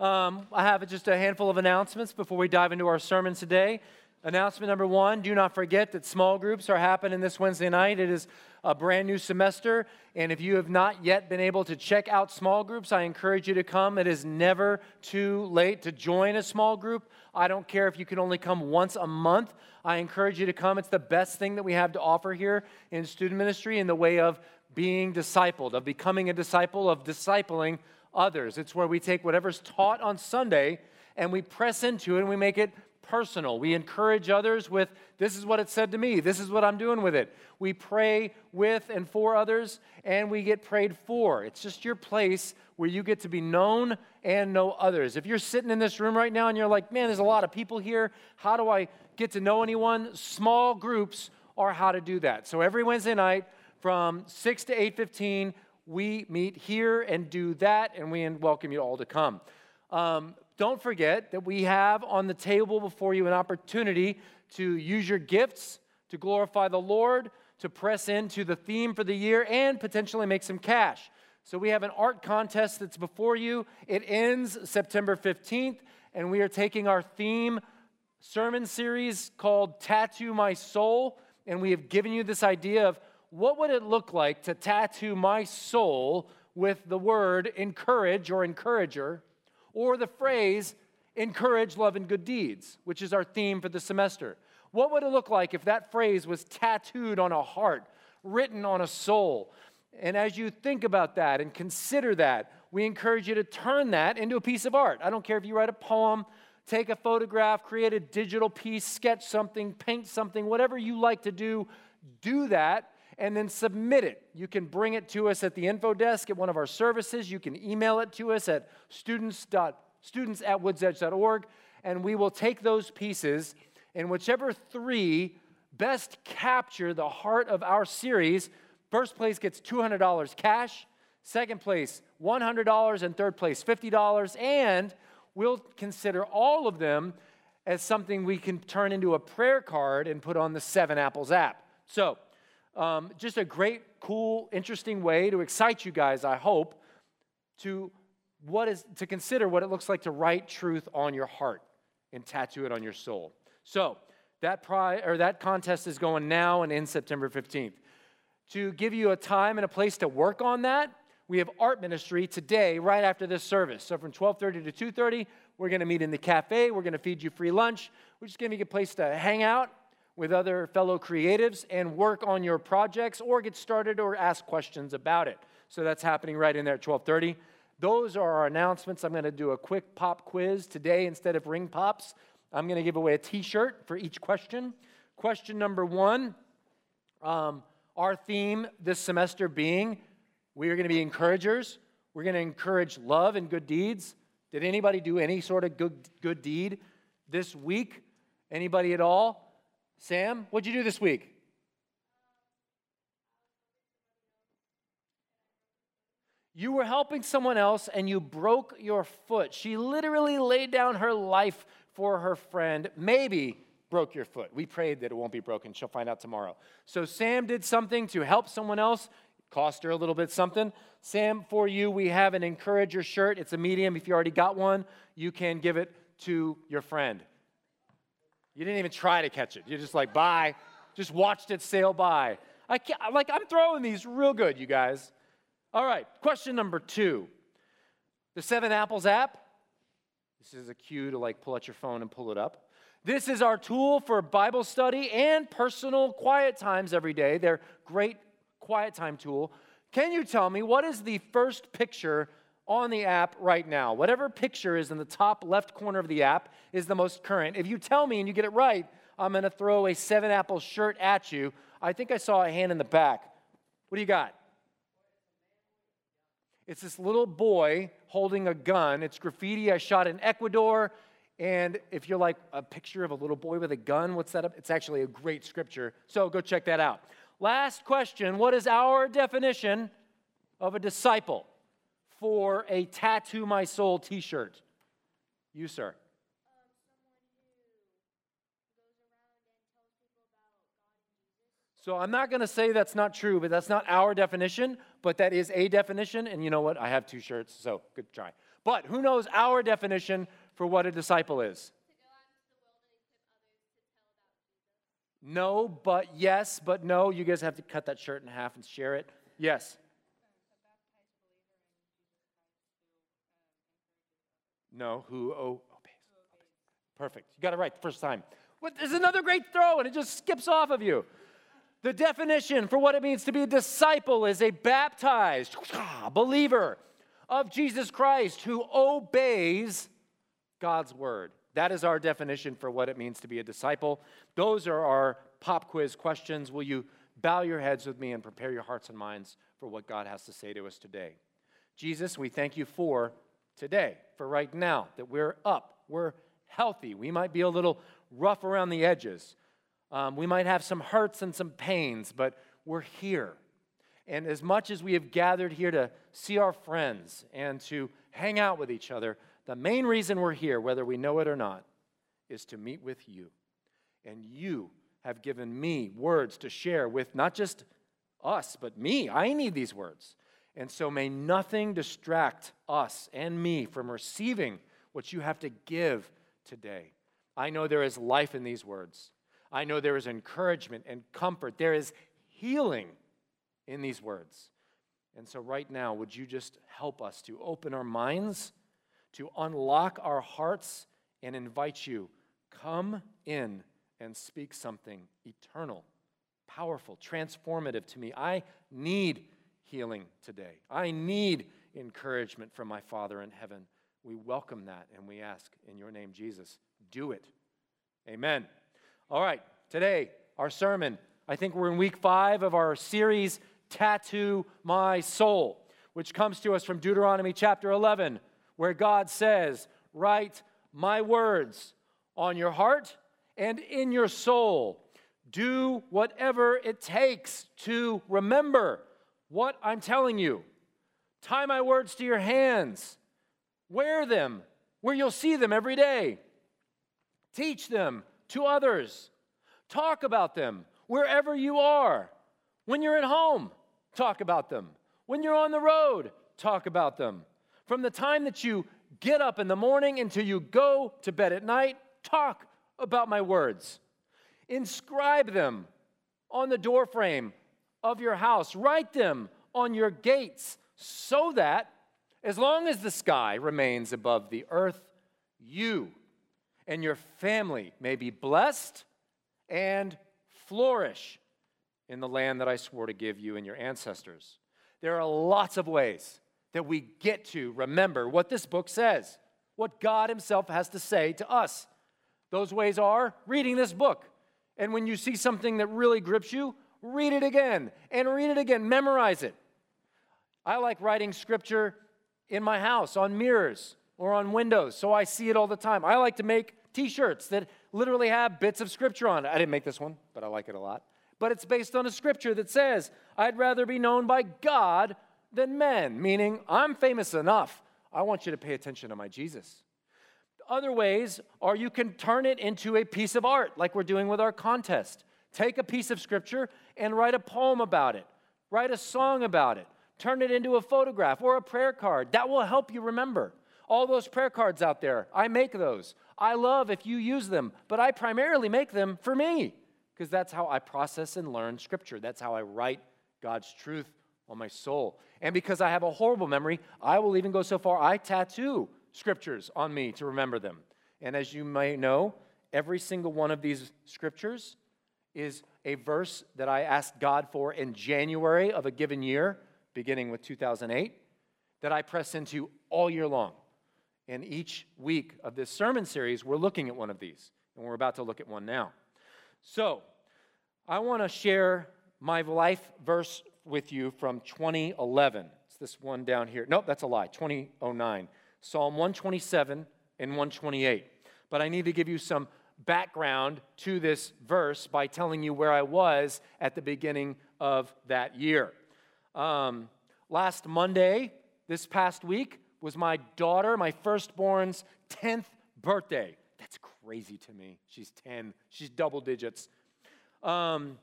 Um, I have just a handful of announcements before we dive into our sermon today. Announcement number one do not forget that small groups are happening this Wednesday night. It is a brand new semester, and if you have not yet been able to check out small groups, I encourage you to come. It is never too late to join a small group. I don't care if you can only come once a month. I encourage you to come. It's the best thing that we have to offer here in student ministry in the way of being discipled, of becoming a disciple, of discipling others. It's where we take whatever's taught on Sunday and we press into it and we make it personal. We encourage others with, this is what it said to me, this is what I'm doing with it. We pray with and for others, and we get prayed for. It's just your place where you get to be known and know others. If you're sitting in this room right now and you're like, man, there's a lot of people here, how do I get to know anyone? Small groups are how to do that. So every Wednesday night from 6 to 8:15, we meet here and do that, and we welcome you all to come. Um, don't forget that we have on the table before you an opportunity to use your gifts to glorify the Lord, to press into the theme for the year, and potentially make some cash. So we have an art contest that's before you. It ends September 15th, and we are taking our theme sermon series called Tattoo My Soul, and we have given you this idea of what would it look like to tattoo my soul with the word encourage or encourager or the phrase, encourage love and good deeds, which is our theme for the semester. What would it look like if that phrase was tattooed on a heart, written on a soul? And as you think about that and consider that, we encourage you to turn that into a piece of art. I don't care if you write a poem, take a photograph, create a digital piece, sketch something, paint something, whatever you like to do, do that and then submit it. You can bring it to us at the info desk at one of our services. You can email it to us at students, students at woodsedge.org, and we will take those pieces and whichever three best capture the heart of our series. First place gets $200 cash, second place $100, and third place $50. And we'll consider all of them as something we can turn into a prayer card and put on the Seven Apples app. So, um, just a great, cool, interesting way to excite you guys, I hope, to what is to consider what it looks like to write truth on your heart and tattoo it on your soul. So that pri- or that contest is going now and in September 15th. To give you a time and a place to work on that, we have art ministry today right after this service. So from 12:30 to 2:30, we're going to meet in the cafe. We're going to feed you free lunch. We're just going to you a place to hang out with other fellow creatives and work on your projects or get started or ask questions about it. So that's happening right in there at 12:30. Those are our announcements. I'm going to do a quick pop quiz today instead of ring pops. I'm going to give away a t-shirt for each question. Question number one, um, our theme this semester being we are going to be encouragers. We're going to encourage love and good deeds. Did anybody do any sort of good, good deed this week? Anybody at all? Sam, what'd you do this week? You were helping someone else and you broke your foot. She literally laid down her life for her friend. Maybe broke your foot. We prayed that it won't be broken. She'll find out tomorrow. So Sam did something to help someone else. Cost her a little bit something. Sam, for you, we have an encourager shirt. It's a medium. If you already got one, you can give it to your friend. You didn't even try to catch it. You're just like, bye. Just watched it sail by. I can't, like, I'm throwing these real good, you guys. All right, question number two. The Seven Apples app. This is a cue to like pull out your phone and pull it up. This is our tool for Bible study and personal quiet times every day. They're great quiet time tool. Can you tell me what is the first picture on the app right now. Whatever picture is in the top left corner of the app is the most current. If you tell me and you get it right, I'm going to throw a seven apple shirt at you. I think I saw a hand in the back. What do you got? It's this little boy holding a gun. It's graffiti I shot in Ecuador. And if you're like a picture of a little boy with a gun, what's that? Up? It's actually a great scripture. So go check that out. Last question What is our definition of a disciple? For a Tattoo My Soul t shirt? You, sir. So I'm not going to say that's not true, but that's not our definition, but that is a definition. And you know what? I have two shirts, so good try. But who knows our definition for what a disciple is? No, but yes, but no. You guys have to cut that shirt in half and share it. Yes. No, who obeys. Perfect. You got it right the first time. What, there's another great throw, and it just skips off of you. The definition for what it means to be a disciple is a baptized believer of Jesus Christ who obeys God's word. That is our definition for what it means to be a disciple. Those are our pop quiz questions. Will you bow your heads with me and prepare your hearts and minds for what God has to say to us today? Jesus, we thank you for today, for right now, that we're up, we're healthy. We might be a little rough around the edges. Um, we might have some hurts and some pains, but we're here. And as much as we have gathered here to see our friends and to hang out with each other, the main reason we're here, whether we know it or not, is to meet with you. And you have given me words to share with not just us, but me. I need these words. And so may nothing distract us and me from receiving what you have to give today. I know there is life in these words. I know there is encouragement and comfort. There is healing in these words. And so, right now, would you just help us to open our minds, to unlock our hearts, and invite you, come in and speak something eternal, powerful, transformative to me. I need healing today. I need encouragement from my Father in heaven. We welcome that and we ask in your name, Jesus, do it. Amen. All right, today, our sermon. I think we're in week five of our series, Tattoo My Soul, which comes to us from Deuteronomy chapter 11, where God says, Write my words on your heart and in your soul. Do whatever it takes to remember what I'm telling you. Tie my words to your hands. Wear them where you'll see them every day. Teach them to others. Talk about them wherever you are. When you're at home, talk about them. When you're on the road, talk about them. From the time that you get up in the morning until you go to bed at night, talk about my words. Inscribe them on the doorframe of your house. Write them on your gates so that as long as the sky remains above the earth, you and your family may be blessed and flourish in the land that I swore to give you and your ancestors. There are lots of ways that we get to remember what this book says, what God Himself has to say to us. Those ways are reading this book. And when you see something that really grips you, read it again and read it again, memorize it. I like writing scripture in my house on mirrors or on windows so I see it all the time. I like to make t shirts that literally have bits of scripture on it. I didn't make this one, but I like it a lot. But it's based on a scripture that says, I'd rather be known by God than men, meaning I'm famous enough. I want you to pay attention to my Jesus. Other ways are you can turn it into a piece of art, like we're doing with our contest. Take a piece of scripture and write a poem about it, write a song about it, turn it into a photograph or a prayer card. That will help you remember. All those prayer cards out there, I make those. I love if you use them, but I primarily make them for me because that's how I process and learn scripture. That's how I write God's truth on my soul. And because I have a horrible memory, I will even go so far I tattoo scriptures on me to remember them. And as you may know, every single one of these scriptures is a verse that I asked God for in January of a given year, beginning with 2008, that I press into all year long. And each week of this sermon series, we're looking at one of these, and we're about to look at one now. So, I want to share my life verse with you from 2011. It's this one down here. Nope, that's a lie. 2009. Psalm 127 and 128. But I need to give you some background to this verse by telling you where I was at the beginning of that year. Um, last Monday, this past week, was my daughter, my firstborn's 10th birthday. That's crazy to me. She's 10, she's double digits. Um,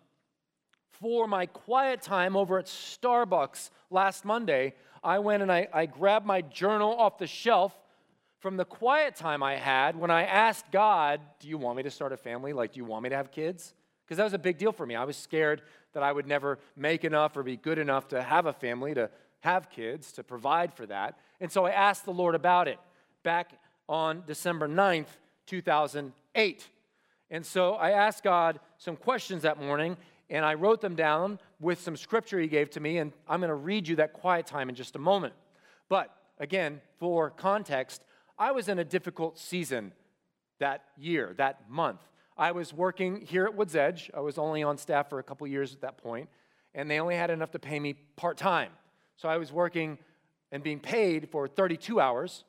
for my quiet time over at Starbucks last Monday, I went and I, I grabbed my journal off the shelf from the quiet time I had when I asked God, Do you want me to start a family? Like, do you want me to have kids? Because that was a big deal for me. I was scared that I would never make enough or be good enough to have a family, to have kids, to provide for that. And so I asked the Lord about it back on December 9th, 2008. And so I asked God some questions that morning, and I wrote them down with some scripture He gave to me, and I'm going to read you that quiet time in just a moment. But again, for context, I was in a difficult season that year, that month. I was working here at Woods Edge. I was only on staff for a couple years at that point, and they only had enough to pay me part time. So I was working and being paid for 32 hours,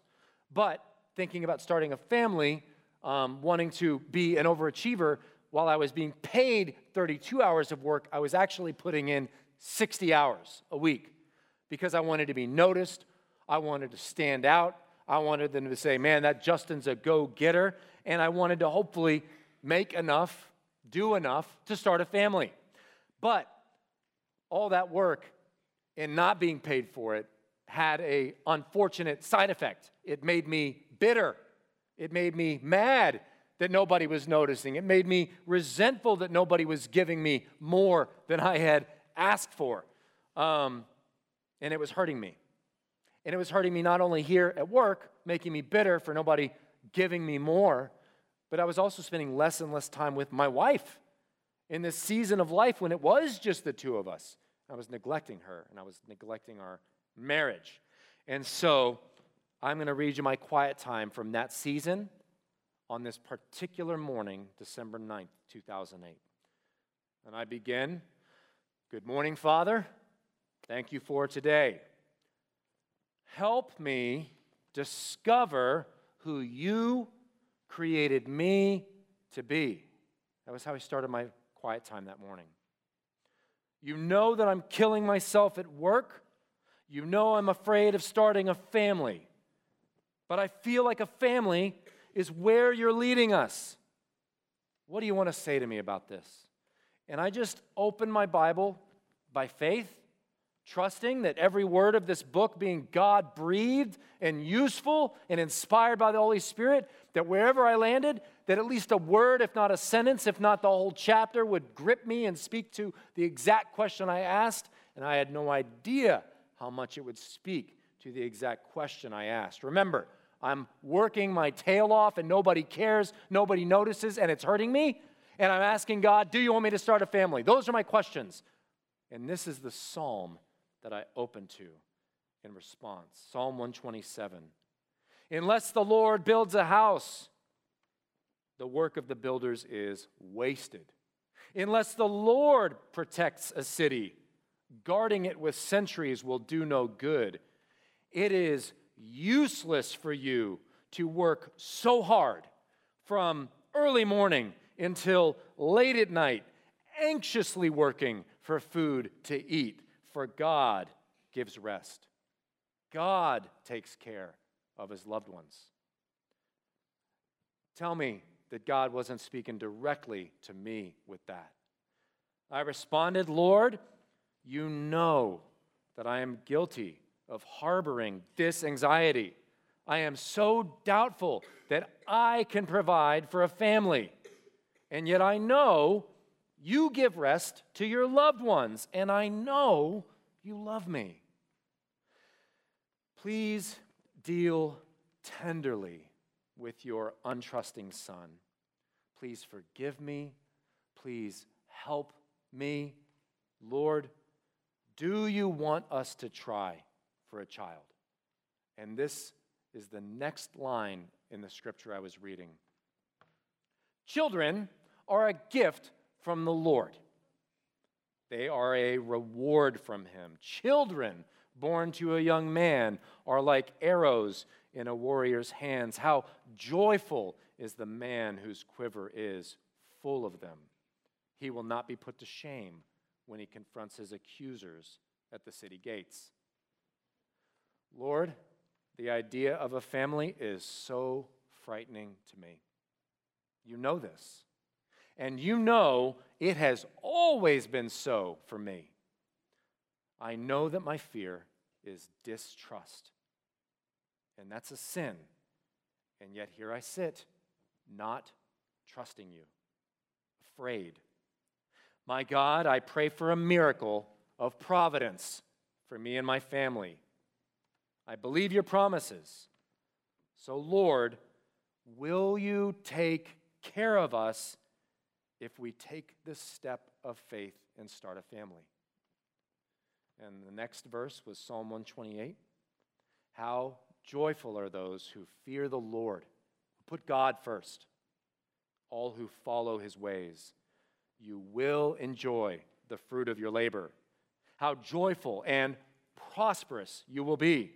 but thinking about starting a family, um, wanting to be an overachiever, while I was being paid 32 hours of work, I was actually putting in 60 hours a week because I wanted to be noticed. I wanted to stand out. I wanted them to say, man, that Justin's a go getter. And I wanted to hopefully make enough, do enough to start a family. But all that work and not being paid for it had a unfortunate side effect. It made me bitter. It made me mad that nobody was noticing. It made me resentful that nobody was giving me more than I had asked for. Um, and it was hurting me. And it was hurting me not only here at work, making me bitter for nobody giving me more, but I was also spending less and less time with my wife in this season of life when it was just the two of us. I was neglecting her and I was neglecting our marriage. And so I'm going to read you my quiet time from that season on this particular morning, December 9th, 2008. And I begin Good morning, Father. Thank you for today. Help me discover who you created me to be. That was how I started my quiet time that morning. You know that I'm killing myself at work. You know I'm afraid of starting a family. But I feel like a family is where you're leading us. What do you want to say to me about this? And I just opened my Bible by faith trusting that every word of this book being God breathed and useful and inspired by the Holy Spirit, that wherever I landed, that at least a word, if not a sentence, if not the whole chapter, would grip me and speak to the exact question I asked. And I had no idea how much it would speak to the exact question I asked. Remember, I'm working my tail off and nobody cares, nobody notices, and it's hurting me. And I'm asking God, Do you want me to start a family? Those are my questions. And this is the psalm that I open to in response. Psalm 127. Unless the Lord builds a house, the work of the builders is wasted. Unless the Lord protects a city, guarding it with sentries will do no good. It is useless for you to work so hard from early morning until late at night, anxiously working for food to eat for God gives rest. God takes care of his loved ones. Tell me that God wasn't speaking directly to me with that. I responded, Lord, you know that I am guilty of harboring this anxiety. I am so doubtful that I can provide for a family. And yet I know you give rest to your loved ones, and I know you love me. Please deal tenderly with your untrusting son. Please forgive me. Please help me. Lord, do you want us to try for a child? And this is the next line in the scripture I was reading. Children are a gift from the Lord. They are a reward from him. Children born to a young man are like arrows in a warrior's hands. How joyful is the man whose quiver is full of them. He will not be put to shame when he confronts his accusers at the city gates. Lord, the idea of a family is so frightening to me. You know this. And you know it has always been so for me. I know that my fear is distrust, and that's a sin. And yet here I sit, not trusting you, afraid. My God, I pray for a miracle of providence for me and my family. I believe your promises. So, Lord, will you take care of us if we take this step of faith and start a family? And the next verse was Psalm 128. How joyful are those who fear the Lord, who put God first, all who follow his ways. You will enjoy the fruit of your labor. How joyful and prosperous you will be.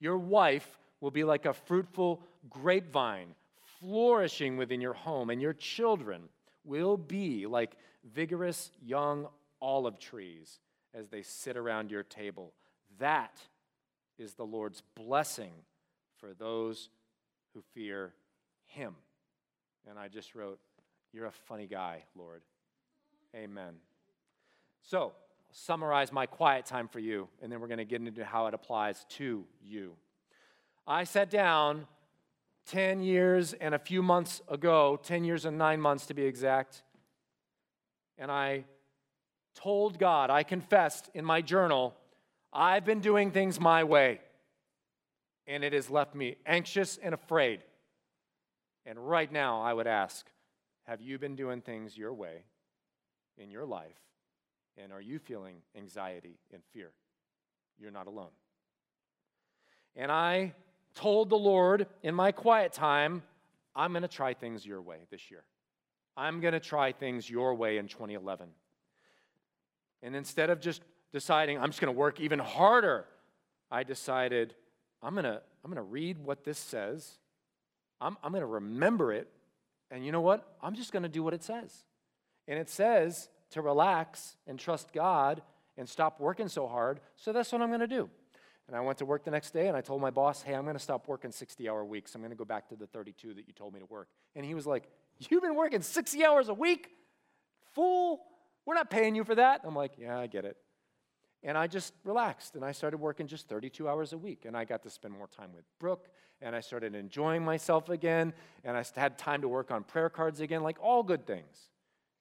Your wife will be like a fruitful grapevine flourishing within your home, and your children will be like vigorous young olive trees as they sit around your table. That is the Lord's blessing for those who fear Him. And I just wrote, You're a funny guy, Lord. Amen. So, I'll summarize my quiet time for you, and then we're going to get into how it applies to you. I sat down 10 years and a few months ago, 10 years and nine months to be exact, and I told God, I confessed in my journal, I've been doing things my way, and it has left me anxious and afraid. And right now, I would ask, have you been doing things your way in your life? And are you feeling anxiety and fear? You're not alone. And I told the Lord in my quiet time, I'm going to try things your way this year. I'm going to try things your way in 2011. And instead of just deciding I'm just going to work even harder, I decided I'm going to I'm going to read what this says. I'm, I'm going to remember it. And you know what? I'm just going to do what it says. And it says to relax and trust God and stop working so hard. So that's what I'm going to do. And I went to work the next day and I told my boss, hey, I'm going to stop working 60 hour weeks. I'm going to go back to the 32 that you told me to work. And he was like, You've been working 60 hours a week? Fool, we're not paying you for that. I'm like, Yeah, I get it. And I just relaxed and I started working just 32 hours a week. And I got to spend more time with Brooke and I started enjoying myself again. And I had time to work on prayer cards again, like all good things.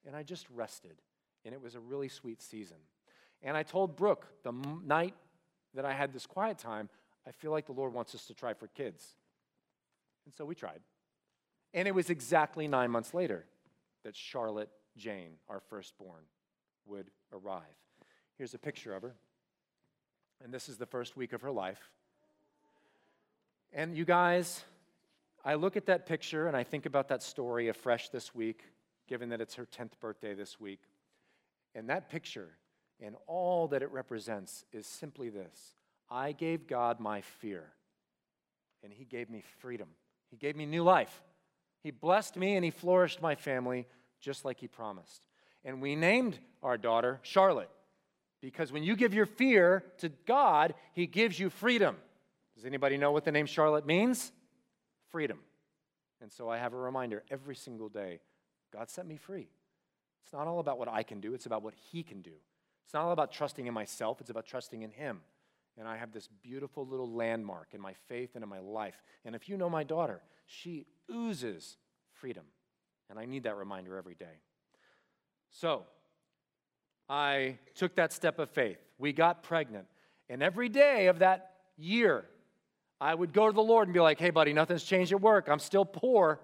And I just rested. And it was a really sweet season. And I told Brooke the night that I had this quiet time, I feel like the Lord wants us to try for kids. And so we tried. And it was exactly nine months later that Charlotte Jane, our firstborn, would arrive. Here's a picture of her. And this is the first week of her life. And you guys, I look at that picture and I think about that story afresh this week, given that it's her 10th birthday this week. And that picture and all that it represents is simply this I gave God my fear, and He gave me freedom. He gave me new life. He blessed me and He flourished my family just like He promised. And we named our daughter Charlotte because when you give your fear to God, He gives you freedom. Does anybody know what the name Charlotte means? Freedom. And so I have a reminder every single day God set me free. It's not all about what I can do, it's about what He can do. It's not all about trusting in myself, it's about trusting in Him. And I have this beautiful little landmark in my faith and in my life. And if you know my daughter, she oozes freedom. And I need that reminder every day. So, I took that step of faith. We got pregnant. And every day of that year, I would go to the Lord and be like, hey, buddy, nothing's changed at work. I'm still poor.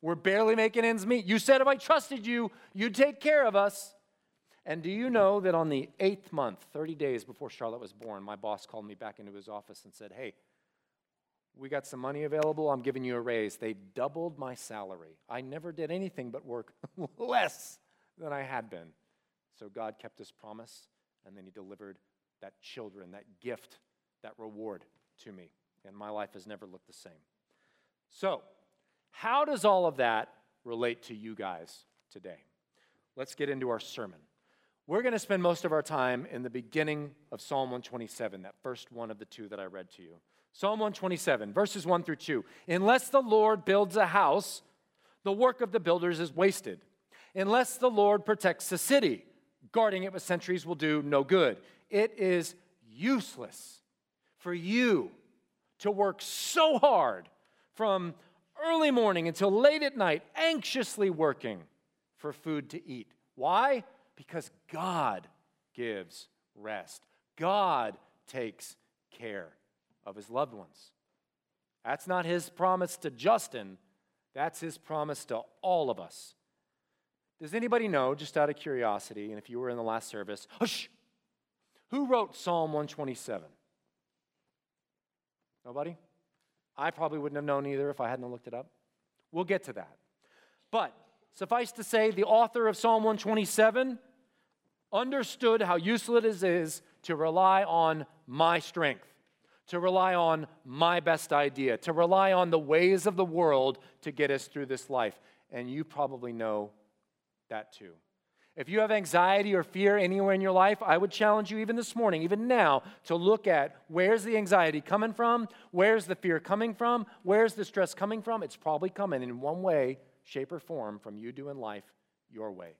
We're barely making ends meet. You said if I trusted you, you'd take care of us. And do you know that on the eighth month, 30 days before Charlotte was born, my boss called me back into his office and said, Hey, we got some money available. I'm giving you a raise. They doubled my salary. I never did anything but work less than I had been. So God kept his promise, and then he delivered that children, that gift, that reward to me. And my life has never looked the same. So, how does all of that relate to you guys today? Let's get into our sermon. We're going to spend most of our time in the beginning of Psalm 127, that first one of the two that I read to you. Psalm 127, verses 1 through 2. Unless the Lord builds a house, the work of the builders is wasted. Unless the Lord protects the city, guarding it with sentries will do no good. It is useless for you to work so hard from early morning until late at night, anxiously working for food to eat. Why? Because God gives rest. God takes care of his loved ones. That's not his promise to Justin, that's his promise to all of us. Does anybody know, just out of curiosity, and if you were in the last service, hush, who wrote Psalm 127? Nobody? I probably wouldn't have known either if I hadn't looked it up. We'll get to that. But suffice to say, the author of Psalm 127 understood how useless it is to rely on my strength, to rely on my best idea, to rely on the ways of the world to get us through this life. And you probably know that too. If you have anxiety or fear anywhere in your life, I would challenge you, even this morning, even now, to look at where's the anxiety coming from? Where's the fear coming from? Where's the stress coming from? It's probably coming in one way, shape, or form from you doing life your way,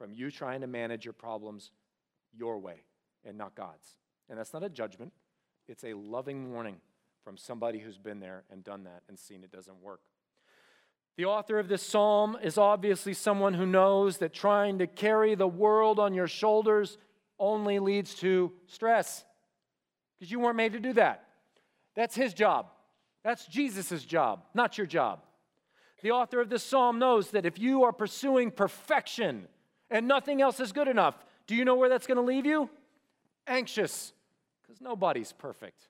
from you trying to manage your problems your way and not God's. And that's not a judgment, it's a loving warning from somebody who's been there and done that and seen it doesn't work. The author of this psalm is obviously someone who knows that trying to carry the world on your shoulders only leads to stress because you weren't made to do that. That's his job. That's Jesus' job, not your job. The author of this psalm knows that if you are pursuing perfection and nothing else is good enough, do you know where that's going to leave you? Anxious, because nobody's perfect.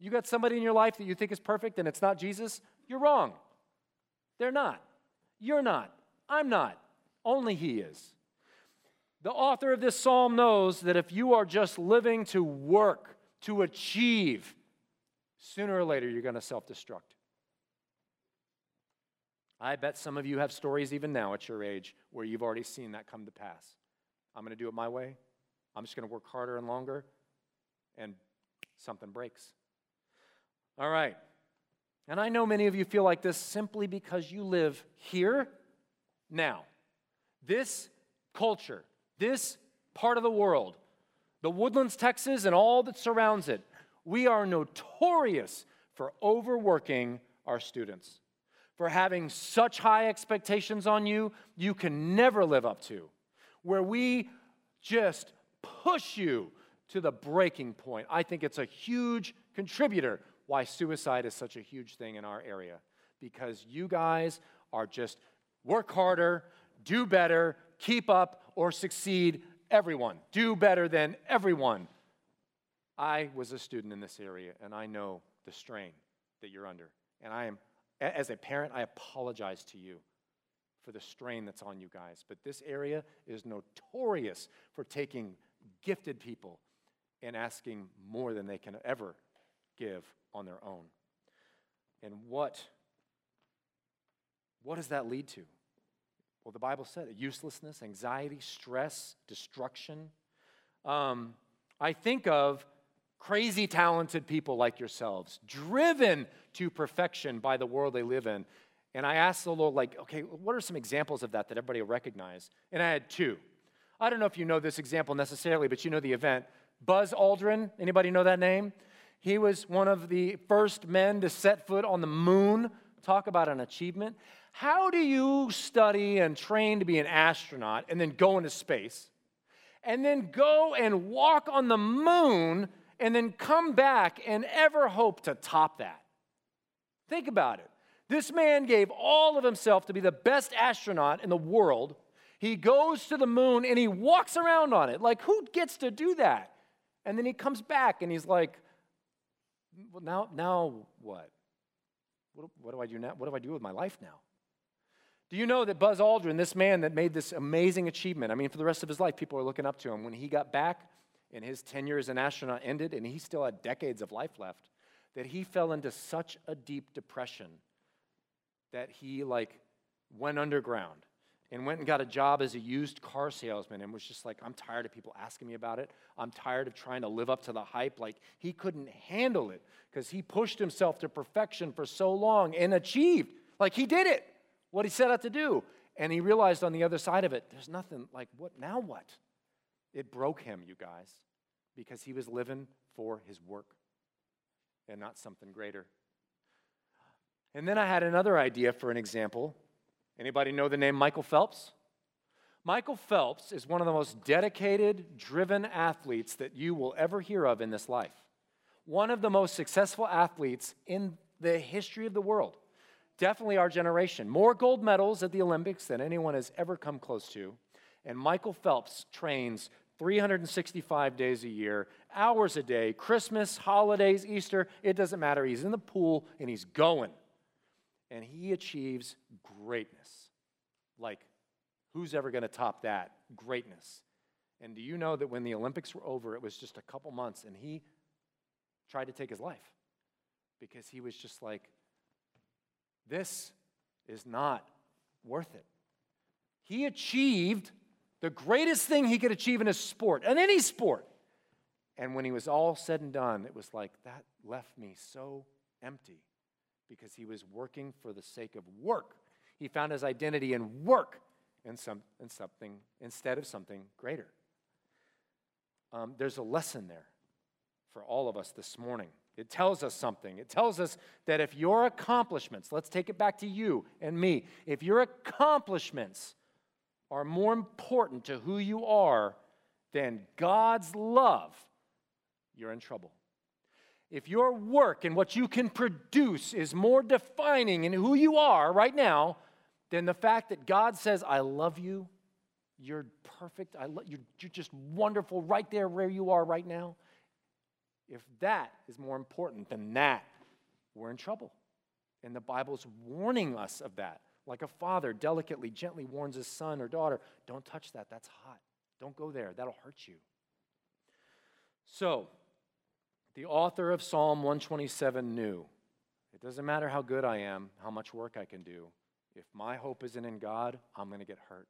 You got somebody in your life that you think is perfect and it's not Jesus? You're wrong. They're not. You're not. I'm not. Only He is. The author of this psalm knows that if you are just living to work, to achieve, sooner or later you're going to self destruct. I bet some of you have stories even now at your age where you've already seen that come to pass. I'm going to do it my way. I'm just going to work harder and longer, and something breaks. All right. And I know many of you feel like this simply because you live here now. This culture, this part of the world, the Woodlands, Texas, and all that surrounds it, we are notorious for overworking our students, for having such high expectations on you you can never live up to, where we just push you to the breaking point. I think it's a huge contributor why suicide is such a huge thing in our area. Because you guys are just work harder, do better, keep up, or succeed everyone. Do better than everyone. I was a student in this area, and I know the strain that you're under. And I am, as a parent, I apologize to you for the strain that's on you guys. But this area is notorious for taking gifted people and asking more than they can ever give on their own. And what, what does that lead to? Well, the Bible said it uselessness, anxiety, stress, destruction. Um, I think of crazy talented people like yourselves, driven to perfection by the world they live in. And I asked the Lord, like, okay, what are some examples of that that everybody will recognize? And I had two. I don't know if you know this example necessarily, but you know the event. Buzz Aldrin, anybody know that name? He was one of the first men to set foot on the moon. Talk about an achievement. How do you study and train to be an astronaut and then go into space? And then go and walk on the moon and then come back and ever hope to top that? Think about it. This man gave all of himself to be the best astronaut in the world. He goes to the moon and he walks around on it. Like, who gets to do that? And then he comes back and he's like, well, now, now what? what? What do I do now? What do I do with my life now? Do you know that Buzz Aldrin, this man that made this amazing achievement, I mean, for the rest of his life, people are looking up to him. When he got back and his tenure as an astronaut ended and he still had decades of life left, that he fell into such a deep depression that he like went underground and went and got a job as a used car salesman and was just like, I'm tired of people asking me about it. I'm tired of trying to live up to the hype. Like, he couldn't handle it because he pushed himself to perfection for so long and achieved. Like, he did it, what he set out to do. And he realized on the other side of it, there's nothing like, what now what? It broke him, you guys, because he was living for his work and not something greater. And then I had another idea for an example. Anybody know the name Michael Phelps? Michael Phelps is one of the most dedicated, driven athletes that you will ever hear of in this life. One of the most successful athletes in the history of the world. Definitely our generation. More gold medals at the Olympics than anyone has ever come close to. And Michael Phelps trains 365 days a year, hours a day, Christmas, holidays, Easter, it doesn't matter. He's in the pool and he's going. And he achieves greatness. Like, who's ever going to top that? Greatness. And do you know that when the Olympics were over, it was just a couple months and he tried to take his life because he was just like, this is not worth it. He achieved the greatest thing he could achieve in a sport, in any sport. And when he was all said and done, it was like that left me so empty because he was working for the sake of work. He found his identity in work and, some, and something instead of something greater. Um, there's a lesson there for all of us this morning. It tells us something. It tells us that if your accomplishments, let's take it back to you and me, if your accomplishments are more important to who you are than God's love, you're in trouble. If your work and what you can produce is more defining in who you are right now than the fact that God says, I love you, you're perfect, I lo- you're, you're just wonderful right there where you are right now, if that is more important than that, we're in trouble. And the Bible's warning us of that. Like a father delicately, gently warns his son or daughter, don't touch that, that's hot. Don't go there, that'll hurt you. So, the author of Psalm 127 knew it doesn't matter how good I am, how much work I can do. If my hope isn't in God, I'm going to get hurt.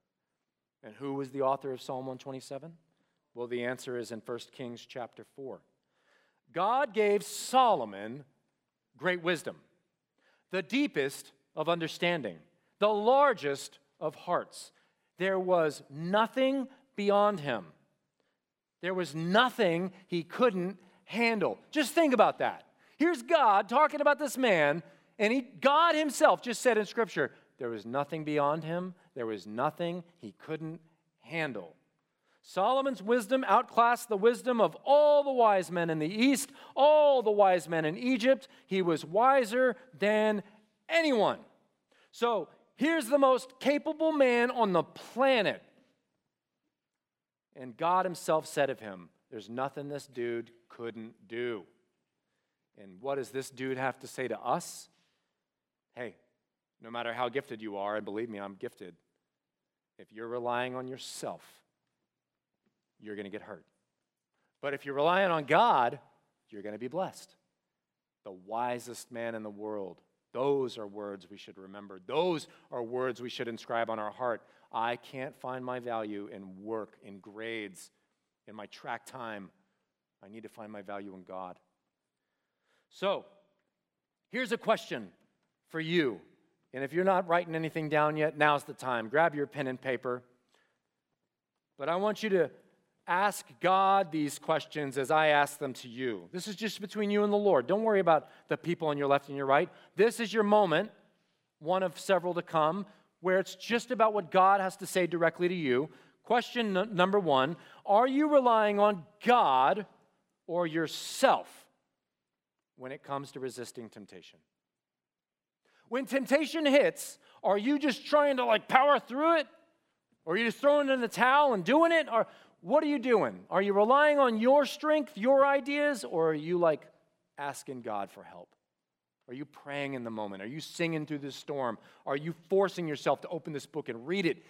And who was the author of Psalm 127? Well, the answer is in 1 Kings chapter 4. God gave Solomon great wisdom, the deepest of understanding, the largest of hearts. There was nothing beyond him. There was nothing he couldn't handle. Just think about that. Here's God talking about this man, and he, God himself just said in Scripture, there was nothing beyond him, there was nothing he couldn't handle. Solomon's wisdom outclassed the wisdom of all the wise men in the East, all the wise men in Egypt. He was wiser than anyone. So here's the most capable man on the planet. And God Himself said of him, There's nothing this dude couldn't do. And what does this dude have to say to us? Hey, no matter how gifted you are, and believe me, I'm gifted, if you're relying on yourself, you're going to get hurt. But if you're relying on God, you're going to be blessed. The wisest man in the world. Those are words we should remember. Those are words we should inscribe on our heart. I can't find my value in work, in grades, in my track time. I need to find my value in God. So, here's a question for you. And if you're not writing anything down yet, now's the time. Grab your pen and paper. But I want you to ask God these questions as I ask them to you. This is just between you and the Lord. Don't worry about the people on your left and your right. This is your moment, one of several to come, where it's just about what God has to say directly to you. Question n- number one Are you relying on God or yourself when it comes to resisting temptation? When temptation hits, are you just trying to like power through it? Or are you just throwing in the towel and doing it? Or what are you doing? Are you relying on your strength, your ideas, or are you like asking God for help? Are you praying in the moment? Are you singing through the storm? Are you forcing yourself to open this book and read it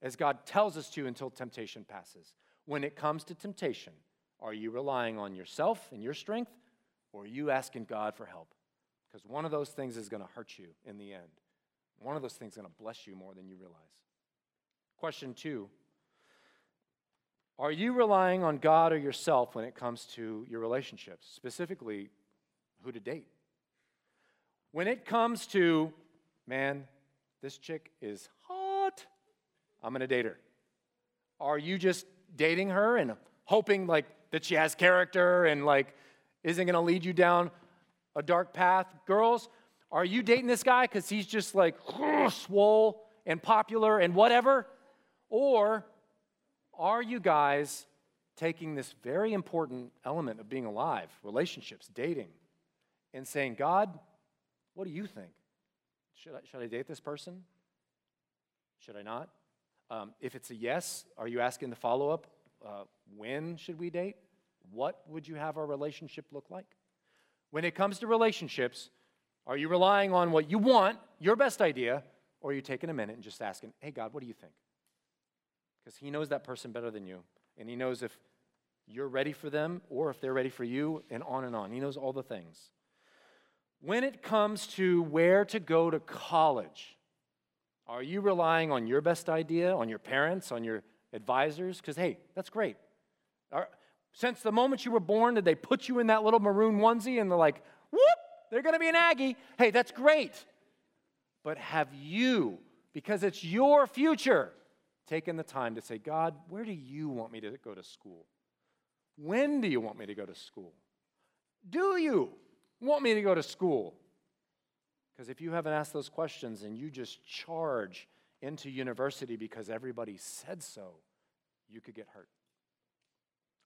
as God tells us to until temptation passes? When it comes to temptation, are you relying on yourself and your strength, or are you asking God for help? Because one of those things is going to hurt you in the end. One of those things is going to bless you more than you realize. Question two are you relying on God or yourself when it comes to your relationships, specifically who to date? When it comes to, man, this chick is hot, I'm to date her? Are you just dating her and hoping like that she has character and like isn't to lead you down a dark path? Girls, are you dating this guy because he's just like swole and popular and whatever? Or are you guys taking this very important element of being alive, relationships, dating, and saying, God, what do you think? Should I, should I date this person? Should I not? Um, if it's a yes, are you asking the follow up? Uh, when should we date? What would you have our relationship look like? When it comes to relationships, are you relying on what you want, your best idea, or are you taking a minute and just asking, hey, God, what do you think? Because He knows that person better than you, and He knows if you're ready for them or if they're ready for you, and on and on. He knows all the things. When it comes to where to go to college, are you relying on your best idea, on your parents, on your advisors? Because, hey, that's great. Are, since the moment you were born, did they put you in that little maroon onesie and they're like, whoop, they're going to be an Aggie? Hey, that's great. But have you, because it's your future, taken the time to say, God, where do you want me to go to school? When do you want me to go to school? Do you want me to go to school? Because if you haven't asked those questions and you just charge into university because everybody said so, you could get hurt.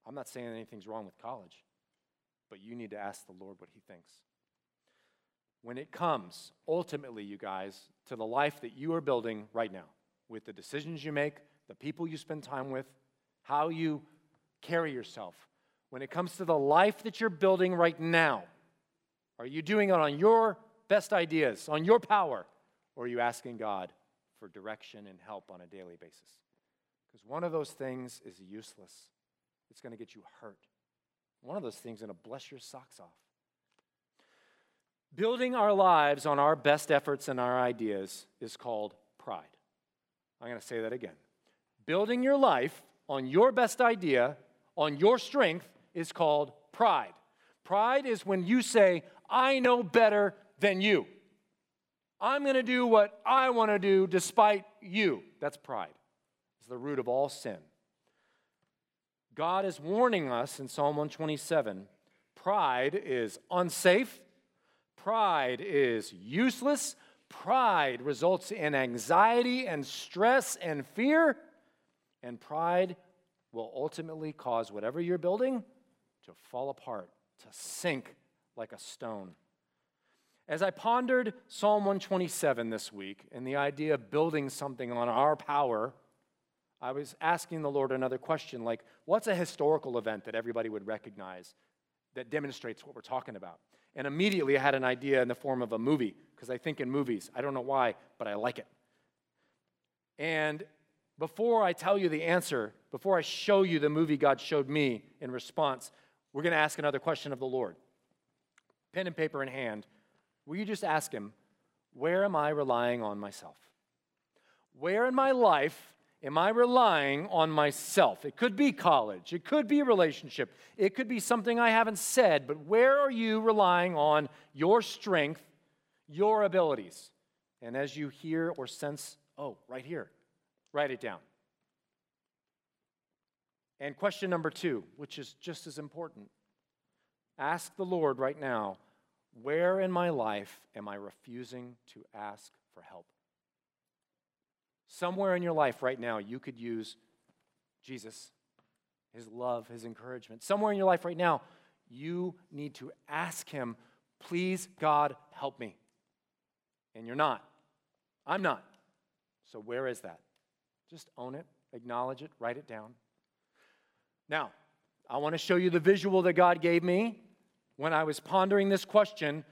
I'm not saying anything's wrong with college, but you need to ask the Lord what He thinks. When it comes, ultimately, you guys, to the life that you are building right now, with the decisions you make, the people you spend time with, how you carry yourself, when it comes to the life that you're building right now, are you doing it on your best ideas, on your power, or are you asking God for direction and help on a daily basis? Because one of those things is useless, it's going to get you hurt. One of those things is going to bless your socks off. Building our lives on our best efforts and our ideas is called pride. I'm going to say that again. Building your life on your best idea, on your strength, is called pride. Pride is when you say, I know better than you. I'm going to do what I want to do despite you. That's pride. It's the root of all sin. God is warning us in Psalm 127 pride is unsafe, pride is useless, pride results in anxiety and stress and fear, and pride will ultimately cause whatever you're building to fall apart, to sink like a stone. As I pondered Psalm 127 this week and the idea of building something on our power, I was asking the Lord another question like, what's a historical event that everybody would recognize that demonstrates what we're talking about? And immediately I had an idea in the form of a movie, because I think in movies. I don't know why, but I like it. And before I tell you the answer, before I show you the movie God showed me in response, we're going to ask another question of the Lord. Pen and paper in hand, will you just ask Him, where am I relying on myself? Where in my life am I relying on myself? It could be college, it could be a relationship, it could be something I haven't said, but where are you relying on your strength, your abilities? And as you hear or sense, oh, right here, write it down. And question number two, which is just as important ask the Lord right now where in my life am I refusing to ask for help? Somewhere in your life right now, you could use Jesus, His love, His encouragement. Somewhere in your life right now, you need to ask Him, please, God, help me. And you're not. I'm not. So, where is that? Just own it, acknowledge it, write it down. Now, I want to show you the visual that God gave me when I was pondering this question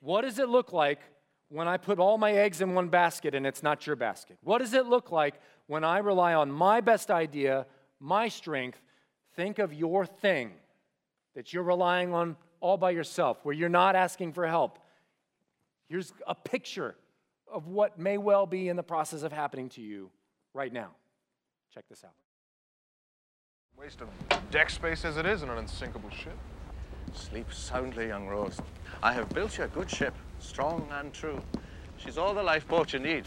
what does it look like when I put all my eggs in one basket and it's not your basket? What does it look like when I rely on my best idea, my strength? Think of your thing that you're relying on all by yourself, where you're not asking for help. Here's a picture of what may well be in the process of happening to you right now. Check this out. Waste of deck space as it is in an unsinkable ship. Sleep soundly, young Rose. I have built you a good ship, strong and true. She's all the lifeboat you need.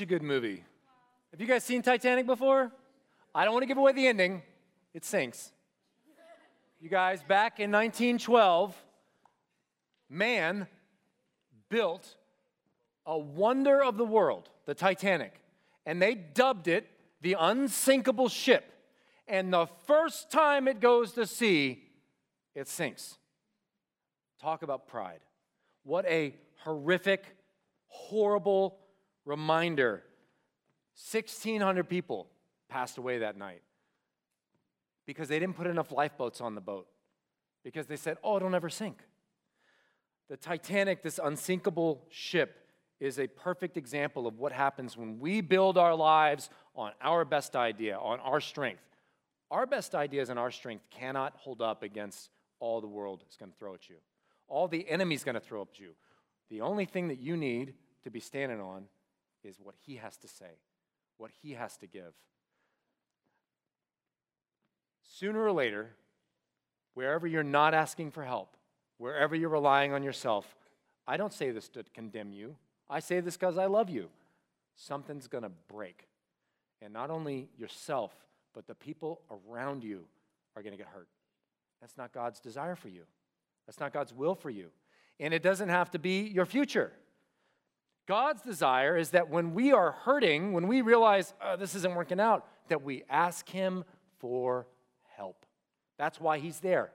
A good movie. Have you guys seen Titanic before? I don't want to give away the ending. It sinks. You guys, back in 1912, man built a wonder of the world, the Titanic, and they dubbed it the unsinkable ship. And the first time it goes to sea, it sinks. Talk about pride. What a horrific, horrible reminder 1,600 people passed away that night because they didn't put enough lifeboats on the boat, because they said, oh, it'll never sink. The Titanic, this unsinkable ship, is a perfect example of what happens when we build our lives on our best idea, on our strength. Our best ideas and our strength cannot hold up against all the world is going to throw at you, all the enemy's going to throw at you. The only thing that you need to be standing on is what he has to say, what he has to give. Sooner or later, wherever you're not asking for help, wherever you're relying on yourself, I don't say this to condemn you. I say this because I love you. Something's going to break. And not only yourself, but the people around you are going to get hurt. That's not God's desire for you. That's not God's will for you. And it doesn't have to be your future. God's desire is that when we are hurting, when we realize oh, this isn't working out, that we ask Him for help. That's why He's there.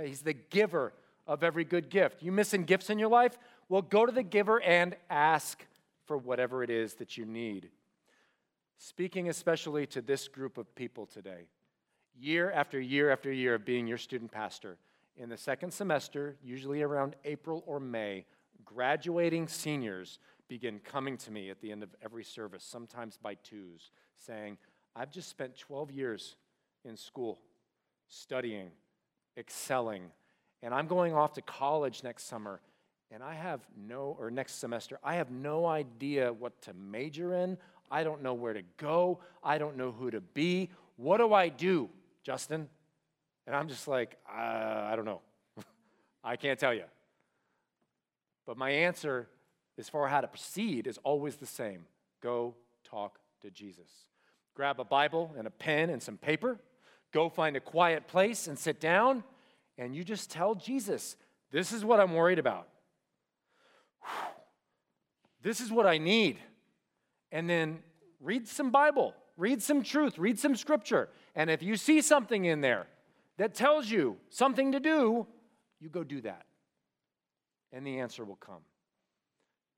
He's the giver of every good gift. You missing gifts in your life? Well, go to the giver and ask for whatever it is that you need. Speaking especially to this group of people today, year after year after year of being your student pastor, in the second semester, usually around April or May, graduating seniors begin coming to me at the end of every service, sometimes by twos, saying, I've just spent 12 years in school studying, excelling, and I'm going off to college next summer, and I have no, or next semester, I have no idea what to major in. I don't know where to go. I don't know who to be. What do I do, Justin? And I'm just like, uh, I don't know. I can't tell you. But my answer as far how to proceed is always the same go talk to Jesus. Grab a Bible and a pen and some paper, go find a quiet place and sit down, and you just tell Jesus, This is what I'm worried about. This is what I need. And then read some Bible, read some truth, read some scripture. And if you see something in there that tells you something to do, you go do that. And the answer will come.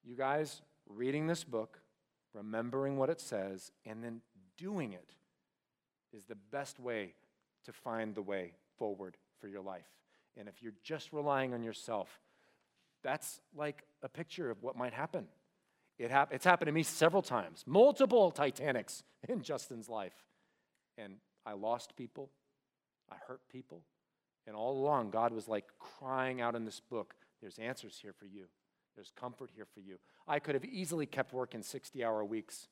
You guys, reading this book, remembering what it says, and then doing it is the best way to find the way forward for your life. And if you're just relying on yourself, that's like a picture of what might happen. It hap- it's happened to me several times, multiple Titanics in Justin's life. And I lost people, I hurt people. And all along, God was like crying out in this book there's answers here for you. There's comfort here for you. I could have easily kept working 60 hour weeks.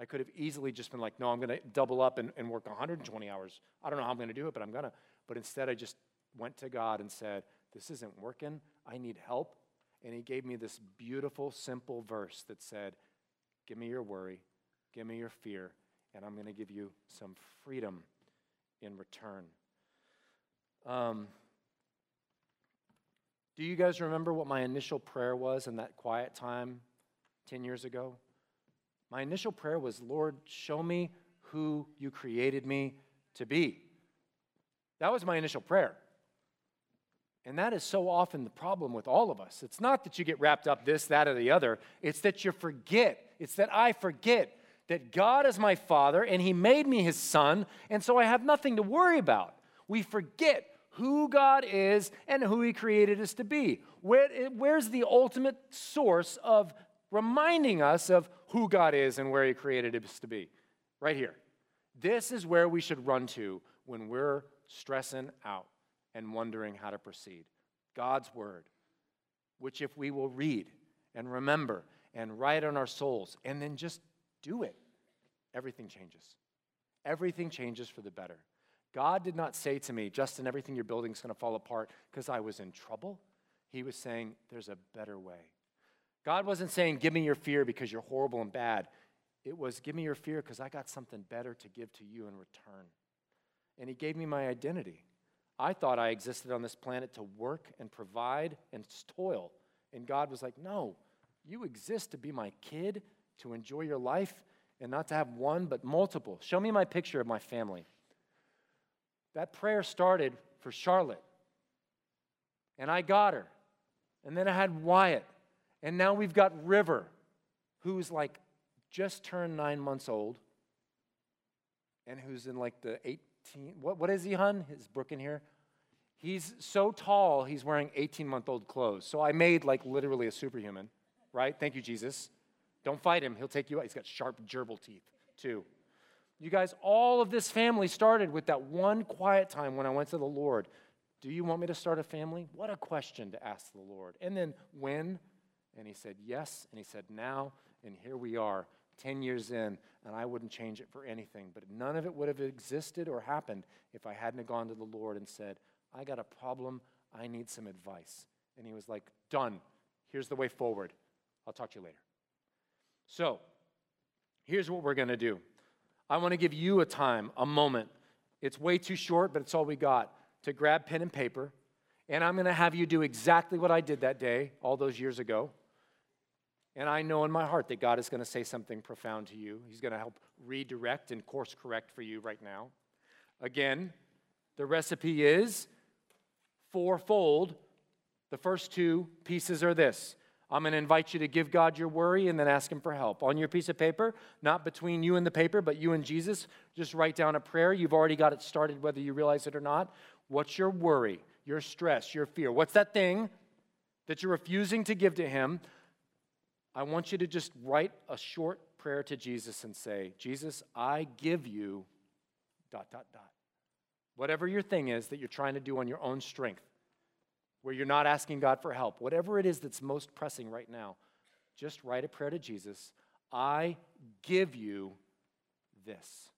I could have easily just been like, no, I'm going to double up and, and work 120 hours. I don't know how I'm going to do it, but I'm going to. But instead, I just went to God and said, this isn't working. I need help. And He gave me this beautiful, simple verse that said, give me your worry, give me your fear, and I'm going to give you some freedom in return. Um, do you guys remember what my initial prayer was in that quiet time 10 years ago? My initial prayer was, Lord, show me who you created me to be. That was my initial prayer. And that is so often the problem with all of us. It's not that you get wrapped up this, that, or the other. It's that you forget. It's that I forget that God is my Father and He made me His Son, and so I have nothing to worry about. We forget who God is and who He created us to be. Where, where's the ultimate source of reminding us of who God is and where He created us to be? Right here. This is where we should run to when we're stressing out and wondering how to proceed. God's Word, which if we will read and remember and write on our souls and then just do it, everything changes. Everything changes for the better. God did not say to me, Justin, everything you're building is going to fall apart because I was in trouble. He was saying, there's a better way. God wasn't saying, give me your fear because you're horrible and bad. It was, give me your fear because I got something better to give to you in return. And He gave me my identity. I thought I existed on this planet to work and provide and toil. And God was like, No, you exist to be my kid, to enjoy your life, and not to have one, but multiple. Show me my picture of my family. That prayer started for Charlotte. And I got her. And then I had Wyatt. And now we've got River, who's like just turned nine months old and who's in like the 18, what, what is he, hun? Is Brooke in here? He's so tall, he's wearing 18 month old clothes. So I made like literally a superhuman, right? Thank you, Jesus. Don't fight him, he'll take you out. He's got sharp gerbil teeth, too. You guys, all of this family started with that one quiet time when I went to the Lord. Do you want me to start a family? What a question to ask the Lord. And then when? And he said, Yes. And he said, Now. And here we are, 10 years in, and I wouldn't change it for anything. But none of it would have existed or happened if I hadn't gone to the Lord and said, I got a problem. I need some advice. And he was like, Done. Here's the way forward. I'll talk to you later. So, here's what we're going to do I want to give you a time, a moment. It's way too short, but it's all we got to grab pen and paper. And I'm going to have you do exactly what I did that day, all those years ago. And I know in my heart that God is going to say something profound to you. He's going to help redirect and course correct for you right now. Again, the recipe is fourfold. The first two pieces are this I'm going to invite you to give God your worry and then ask Him for help. On your piece of paper, not between you and the paper, but you and Jesus, just write down a prayer. You've already got it started, whether you realize it or not. What's your worry, your stress, your fear? What's that thing that you're refusing to give to Him? I want you to just write a short prayer to Jesus and say, Jesus, I give you dot, dot, dot. Whatever your thing is that you're trying to do on your own strength, where you're not asking God for help, whatever it is that's most pressing right now, just write a prayer to Jesus. I give you this.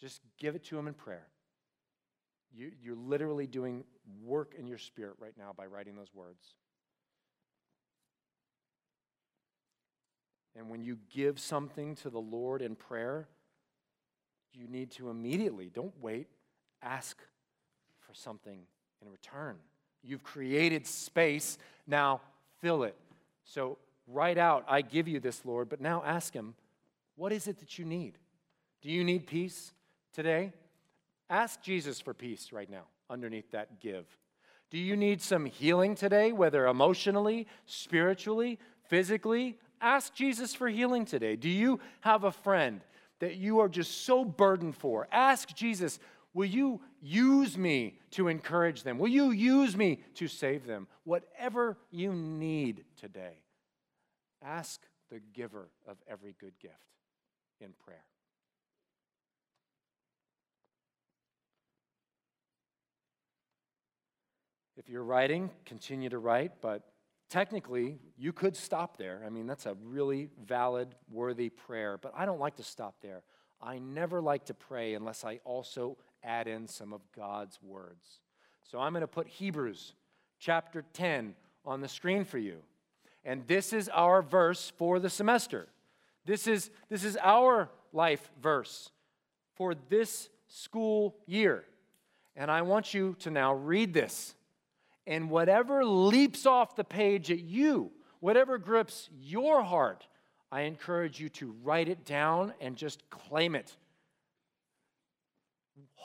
Just give it to Him in prayer. You, you're literally doing work in your spirit right now by writing those words. And when you give something to the Lord in prayer, you need to immediately, don't wait, ask for something in return. You've created space, now fill it. So write out, I give you this, Lord, but now ask Him, what is it that you need? Do you need peace today? Ask Jesus for peace right now underneath that give. Do you need some healing today, whether emotionally, spiritually, physically? Ask Jesus for healing today. Do you have a friend that you are just so burdened for? Ask Jesus, will you use me to encourage them? Will you use me to save them? Whatever you need today, ask the giver of every good gift in prayer. If you're writing, continue to write, but technically, you could stop there. I mean, that's a really valid, worthy prayer, but I don't like to stop there. I never like to pray unless I also add in some of God's words. So I'm going to put Hebrews chapter 10 on the screen for you. And this is our verse for the semester. This is, this is our life verse for this school year. And I want you to now read this. And whatever leaps off the page at you, whatever grips your heart, I encourage you to write it down and just claim it.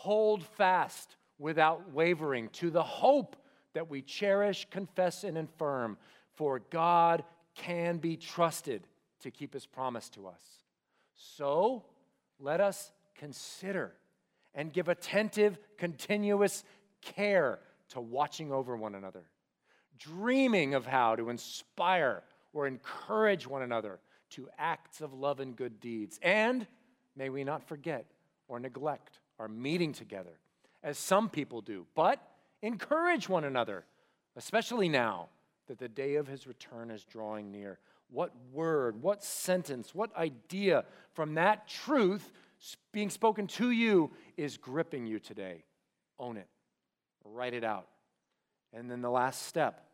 Hold fast without wavering to the hope that we cherish, confess, and affirm, for God can be trusted to keep his promise to us. So let us consider and give attentive, continuous care to watching over one another, dreaming of how to inspire or encourage one another to acts of love and good deeds. And may we not forget or neglect our meeting together, as some people do, but encourage one another, especially now that the day of his return is drawing near. What word, what sentence, what idea from that truth being spoken to you is gripping you today? Own it, write it out. And then the last step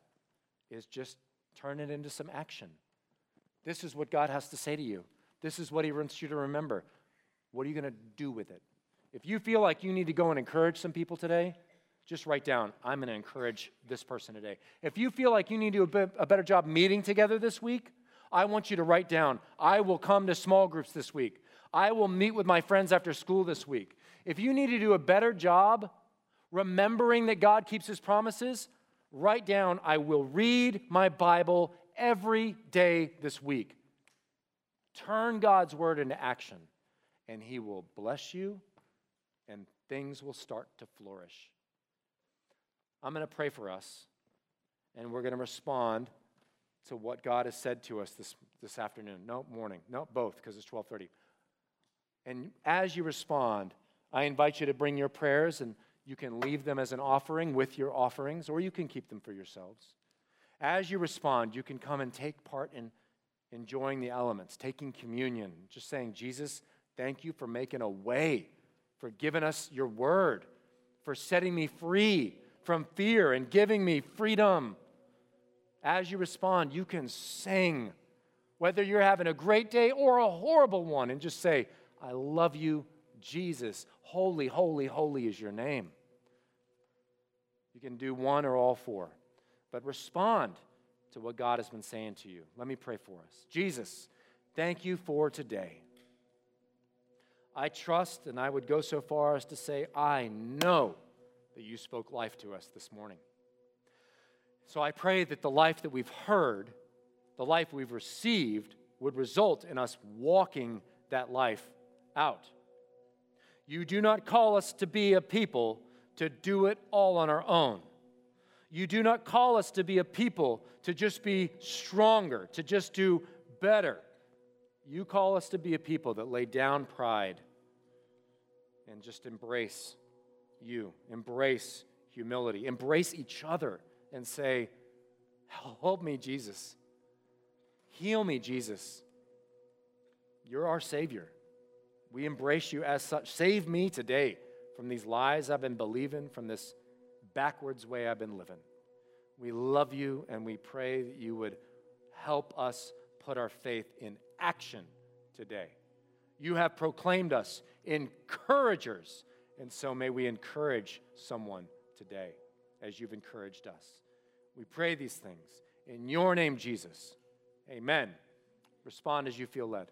is just turn it into some action. This is what God has to say to you. This is what He wants you to remember. What are you going to do with it? If you feel like you need to go and encourage some people today, just write down, I'm going to encourage this person today. If you feel like you need to do a better job meeting together this week, I want you to write down, I will come to small groups this week. I will meet with my friends after school this week. If you need to do a better job remembering that God keeps his promises, write down, I will read my Bible every day this week. Turn God's word into action, and he will bless you, things will start to flourish. I'm going to pray for us, and we're going to respond to what God has said to us this, this afternoon. No, morning. No, both, because it's 1230. And as you respond, I invite you to bring your prayers, and you can leave them as an offering with your offerings, or you can keep them for yourselves. As you respond, you can come and take part in enjoying the elements, taking communion, just saying, Jesus, thank you for making a way, for giving us your word, for setting me free from fear and giving me freedom. As you respond, you can sing, whether you're having a great day or a horrible one, and just say, I love you, Jesus. Holy, holy, holy is your name. You can do one or all four but respond to what God has been saying to you. Let me pray for us. Jesus, thank you for today. I trust, and I would go so far as to say, I know that you spoke life to us this morning. So I pray that the life that we've heard, the life we've received, would result in us walking that life out. You do not call us to be a people to do it all on our own. You do not call us to be a people to just be stronger, to just do better. You call us to be a people that lay down pride and just embrace you, embrace humility, embrace each other, and say, Help me, Jesus. Heal me, Jesus. You're our Savior. We embrace you as such. Save me today from these lies I've been believing, from this backwards way I've been living. We love you and we pray that you would help us put our faith in action today. You have proclaimed us encouragers, and so may we encourage someone today as you've encouraged us. We pray these things in your name, Jesus. Amen. Respond as you feel led.